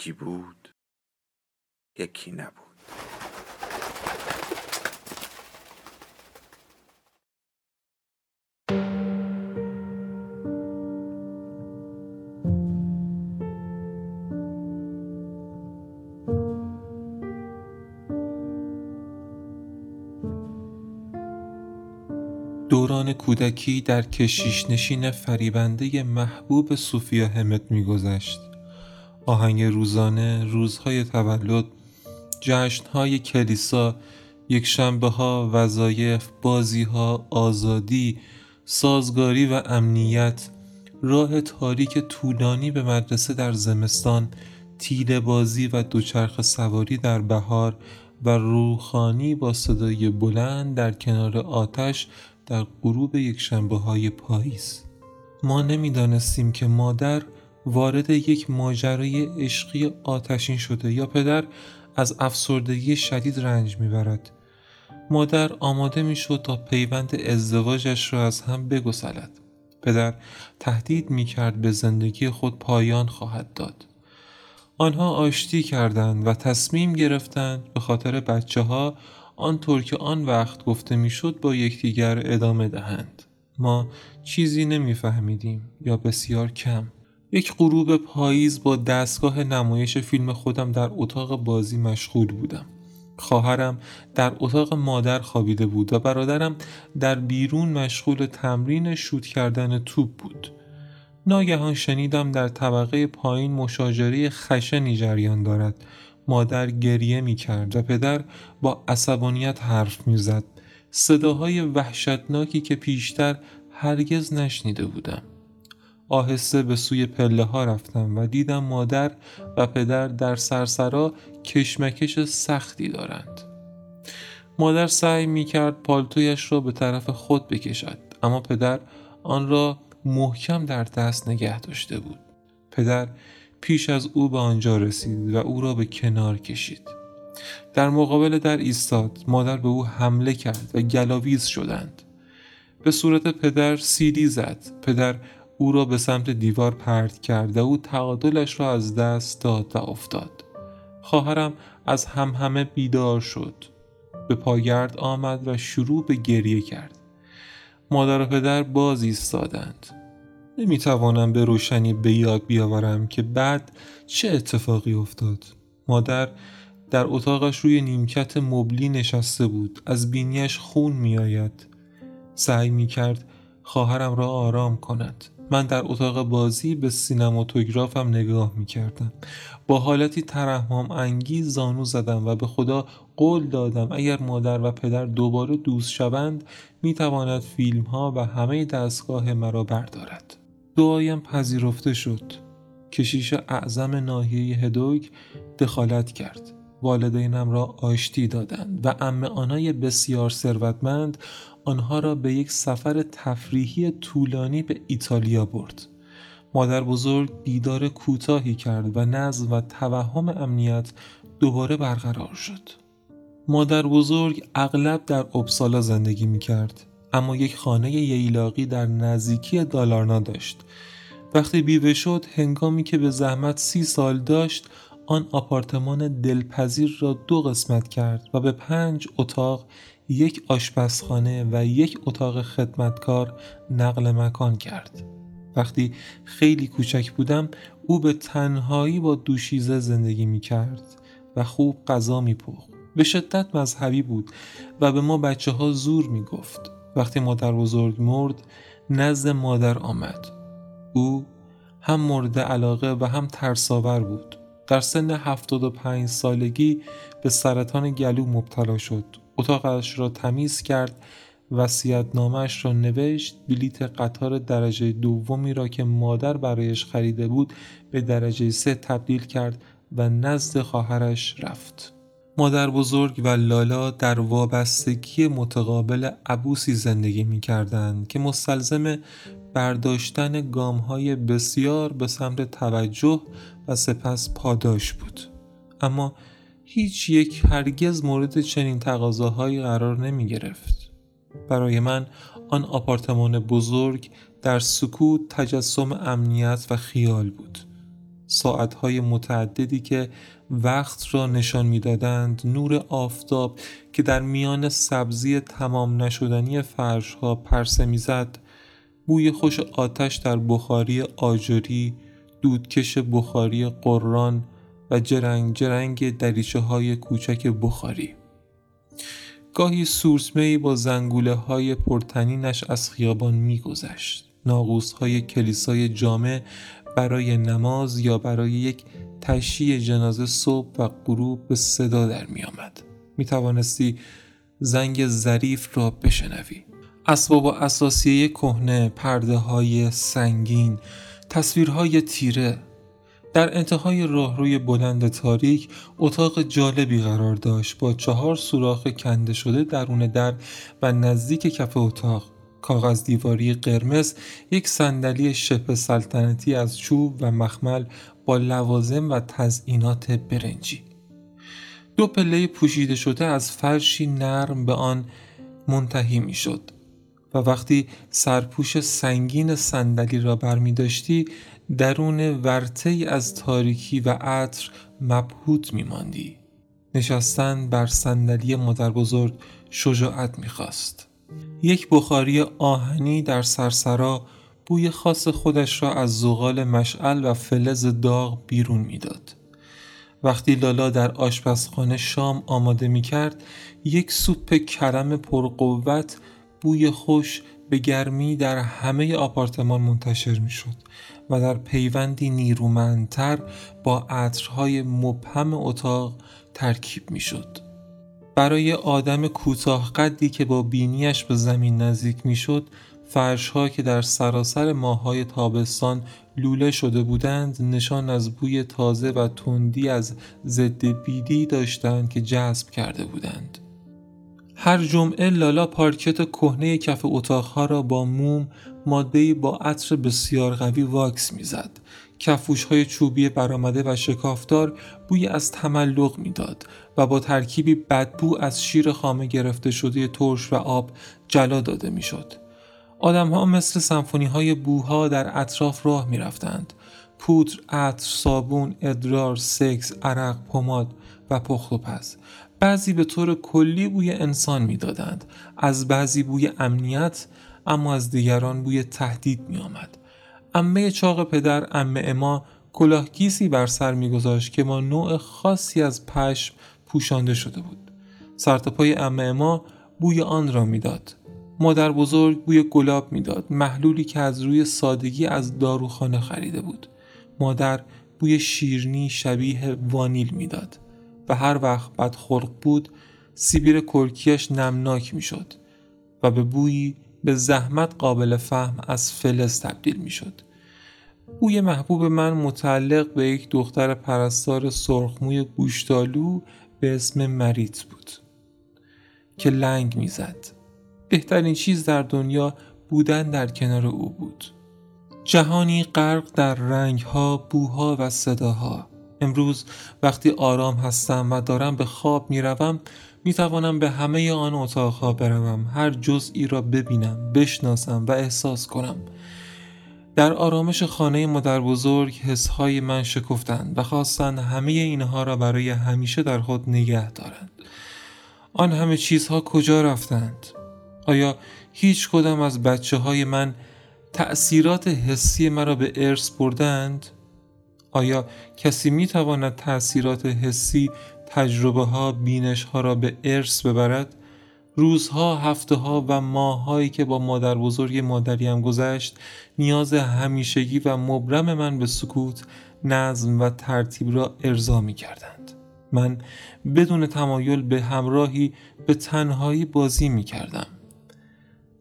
یکی بود یکی نبود. دوران کودکی در کشیش نشین فریبنده محبوب صوفیا همت میگذشت. آهنگ روزانه، روزهای تولد، جشنهای کلیسا، یک شنبه ها، وظایف، بازی ها، آزادی، سازگاری و امنیت، راه تاریک طولانی به مدرسه در زمستان، تیل بازی و دوچرخ سواری در بهار و روخانی با صدای بلند در کنار آتش در غروب یک شنبه های پاییز. ما نمی‌دانستیم که مادر وارد یک ماجرای عشقی آتشین شده یا پدر از افسردگی شدید رنج می‌برد. مادر آماده می‌شد تا پیوند ازدواجش را از هم بگسلد. پدر تهدید می‌کرد به زندگی خود پایان خواهد داد. آنها آشتی کردند و تصمیم گرفتند به خاطر بچه ها آنطور که آن وقت گفته می‌شد با یکدیگر ادامه دهند. ما چیزی نمیفهمیدیم یا بسیار کم. یک غروب پاییز با دستگاه نمایش فیلم خودم در اتاق بازی مشغول بودم. خواهرم در اتاق مادر خوابیده بود و برادرم در بیرون مشغول تمرین شوت کردن توپ بود. ناگهان شنیدم در طبقه پایین مشاجره خشنی جریان دارد. مادر گریه می کرد و پدر با عصبانیت حرف می زد. صداهای وحشتناکی که پیشتر هرگز نشنیده بودم. آهسته به سوی پله ها رفتم و دیدم مادر و پدر در سرسرا کشمکش سختی دارند. مادر سعی می کرد پالتویش را به طرف خود بکشد اما پدر آن را محکم در دست نگه داشته بود. پدر پیش از او به آنجا رسید و او را به کنار کشید. در مقابل در ایستاد مادر به او حمله کرد و گلاویز شدند. به صورت پدر سیدی زد. پدر او را به سمت دیوار پرت کرد و تعادلش را از دست داد و افتاد. خواهرم از هم همه بیدار شد. به پاگرد آمد و شروع به گریه کرد. مادر و پدر باز ایستادند. نمی‌توانم به روشنی به یاد بیاورم که بعد چه اتفاقی افتاد. مادر در اتاقش روی نیمکت مبلی نشسته بود. از بینیش خون میآید. سعی می‌کرد خواهرم را آرام کند. من در اتاق بازی به سینماتوگرافم نگاه می کردم. با حالتی ترحم انگیز زانو زدم و به خدا قول دادم اگر مادر و پدر دوباره دوست شوند می تواند فیلم ها و همه دستگاه مرا بردارد. دعایم پذیرفته شد. کشیش اعظم ناحیه هدوگ دخالت کرد. والدینم را آشتی دادند و ام آنای بسیار ثروتمند آنها را به یک سفر تفریحی طولانی به ایتالیا برد. مادر بزرگ دیدار کوتاهی کرد و نظم و توهم امنیت دوباره برقرار شد. مادر بزرگ اغلب در اپسالا زندگی می کرد اما یک خانه ییلاقی در نزدیکی دالارنا داشت. وقتی بیوه شد هنگامی که به زحمت سی سال داشت آن آپارتمان دلپذیر را دو قسمت کرد و به پنج اتاق یک آشپزخانه و یک اتاق خدمتکار نقل مکان کرد. وقتی خیلی کوچک بودم او به تنهایی با دوشیزه زندگی می کرد و خوب غذا می پخت. به شدت مذهبی بود و به ما بچه ها زور می گفت. وقتی مادر بزرگ مرد نزد مادر آمد. او هم مورد علاقه و هم ترساور بود. در سن 75 سالگی به سرطان گلو مبتلا شد. اتاقش را تمیز کرد نامش را نوشت بلیت قطار درجه دومی را که مادر برایش خریده بود به درجه سه تبدیل کرد و نزد خواهرش رفت. مادر بزرگ و لالا در وابستگی متقابل عبوسی زندگی می کردند که مستلزم برداشتن گام های بسیار به سمت توجه و سپس پاداش بود. اما هیچ یک هرگز مورد چنین تقاضاهایی قرار نمی گرفت برای من آن آپارتمان بزرگ در سکوت تجسم امنیت و خیال بود. ساعتهای متعددی که وقت را نشان می‌دادند نور آفتاب که در میان سبزی تمام نشدنی فرشها پرسه می‌زد. بوی خوش آتش در بخاری آجری دودکش بخاری قران و جرنگ جرنگ دریچه های کوچک بخاری. گاهی سورسمه با زنگوله های پرتنینش از خیابان میگذشت. ناقوس های کلیسای جامع برای نماز یا برای یک تشییع جنازه صبح و غروب به صدا در می آمد. می توانستی زنگ ظریف را بشنوی. اسباب و اساسیه کهنه، پرده های سنگین، تصویرهای تیره در انتهای راهروی بلند تاریک اتاق جالبی قرار داشت با چهار سوراخ کنده شده درون در و نزدیک کف اتاق کاغذ دیواری قرمز یک صندلی شبه سلطنتی از چوب و مخمل با لوازم و تزئینات برنجی دو پله پوشیده شده از فرشی نرم به آن منتهی می شد و وقتی سرپوش سنگین صندلی را برمی داشتی درون ورته از تاریکی و عطر مبهوت می ماندی. نشستن بر صندلی مادر بزرگ شجاعت می خواست. یک بخاری آهنی در سرسرا بوی خاص خودش را از زغال مشعل و فلز داغ بیرون می‌داد. وقتی لالا در آشپزخانه شام آماده می کرد یک سوپ کرم پرقوت بوی خوش به گرمی در همه آپارتمان منتشر می شد و در پیوندی نیرومندتر با عطرهای مبهم اتاق ترکیب می شد. برای آدم کوتاه قدی که با بینیش به زمین نزدیک می شد فرشها که در سراسر ماهای تابستان لوله شده بودند نشان از بوی تازه و تندی از ضد بیدی داشتند که جذب کرده بودند. هر جمعه لالا پارکت کهنه کف اتاقها را با موم ماده با عطر بسیار قوی واکس می‌زد کفوش های چوبی برآمده و شکافتار بوی از تملق می‌داد و با ترکیبی بدبو از شیر خامه گرفته شده ترش و آب جلا داده می‌شد. آدمها مثل سمفونی های بوها در اطراف راه می رفتند. پودر، عطر، صابون، ادرار، سکس، عرق، پماد و پخت و پز. بعضی به طور کلی بوی انسان می‌دادند از بعضی بوی امنیت اما از دیگران بوی تهدید می آمد. امه چاق پدر امه ما کلاهگیسی بر سر میگذاشت که ما نوع خاصی از پشم پوشانده شده بود. سرتاپای امه ما بوی آن را می‌داد. مادر بزرگ بوی گلاب می‌داد محلولی که از روی سادگی از داروخانه خریده بود. مادر بوی شیرنی شبیه وانیل می‌داد. و هر وقت بدخلق بود سیبیر کرکیش نمناک می‌شد و به بویی به زحمت قابل فهم از فلز تبدیل می‌شد. بوی محبوب من متعلق به یک دختر پرستار سرخموی گوشتالو به اسم مریت بود که لنگ می‌زد. بهترین چیز در دنیا بودن در کنار او بود. جهانی غرق در رنگها، بوها و صداها. امروز وقتی آرام هستم و دارم به خواب می‌روم می توانم به همه آن اتاقها بروم هر جزئی را ببینم بشناسم و احساس کنم در آرامش خانه مادر بزرگ حسهای من شکفتند و خواستند همه اینها را برای همیشه در خود نگه دارند آن همه چیزها کجا رفتند؟ آیا هیچ کدام از بچه های من تأثیرات حسی مرا به ارث بردند؟ آیا کسی می تواند تأثیرات حسی تجربه ها بینش ها را به ارث ببرد روزها هفته ها و ماههایی که با مادر بزرگ مادریم گذشت نیاز همیشگی و مبرم من به سکوت نظم و ترتیب را ارضا می کردند من بدون تمایل به همراهی به تنهایی بازی می کردم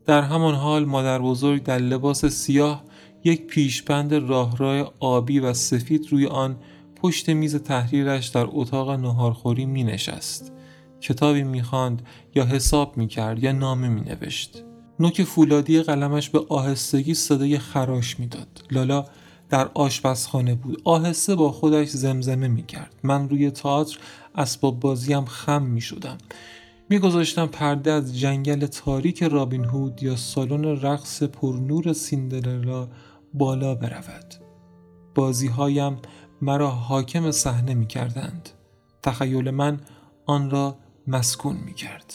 در همان حال مادر بزرگ در لباس سیاه یک پیشبند راهراه آبی و سفید روی آن پشت میز تحریرش در اتاق نهارخوری می نشست. کتابی می خاند یا حساب می کرد یا نامه می نوشت. نوک فولادی قلمش به آهستگی صدای خراش می‌داد. لالا در آشپزخانه بود. آهسته با خودش زمزمه می کرد. من روی تئاتر اسباب بازیم خم می شدم. میگذاشتم پرده از جنگل تاریک رابین هود یا سالن رقص پرنور سیندرلا بالا برود. بازی هایم مرا حاکم صحنه می کردند. تخیل من آن را مسکون می کرد.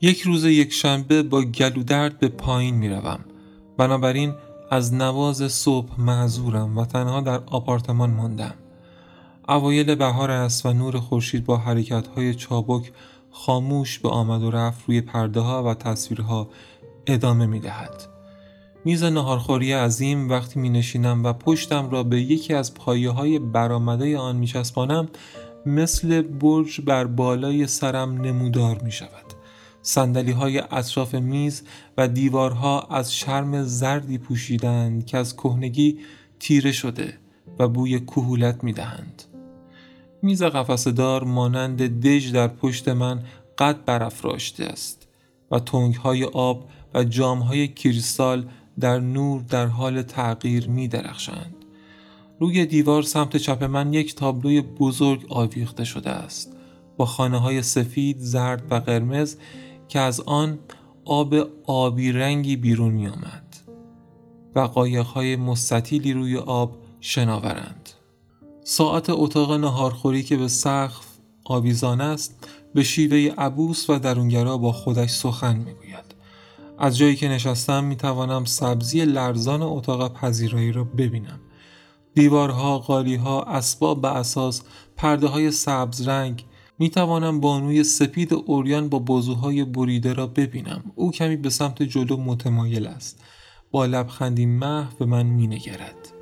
یک روز یک شنبه با گلودرد به پایین می روم. بنابراین از نواز صبح معذورم و تنها در آپارتمان ماندم. اوایل بهار است و نور خورشید با حرکت های چابک خاموش به آمد و رفت روی پرده ها و تصویرها ادامه می دهد. میز نهارخوری عظیم وقتی می نشینم و پشتم را به یکی از پایه های برآمده آن می چسبانم مثل برج بر بالای سرم نمودار می شود. سندلی های اطراف میز و دیوارها از شرم زردی پوشیدند که از کهنگی تیره شده و بوی کهولت می دهند. میز دار مانند دژ در پشت من قد برافراشته است و تنگ های آب و جام های کریستال در نور در حال تغییر می درخشند. روی دیوار سمت چپ من یک تابلوی بزرگ آویخته شده است با خانه های سفید، زرد و قرمز که از آن آب آبی رنگی بیرون می آمد و قایقهای مستطیلی روی آب شناورند. ساعت اتاق نهارخوری که به سقف آویزان است به شیوه عبوس و درونگرا با خودش سخن می‌گوید از جایی که نشستم می توانم سبزی لرزان اتاق پذیرایی را ببینم. دیوارها، قالیها، اسباب به اساس، پرده های سبز رنگ. می توانم بانوی سپید اوریان با بازوهای بریده را ببینم. او کمی به سمت جلو متمایل است. با لبخندی محو به من می نگرد.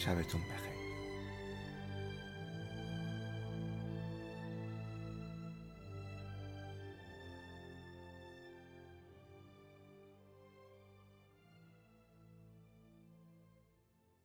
شبتون بخیر.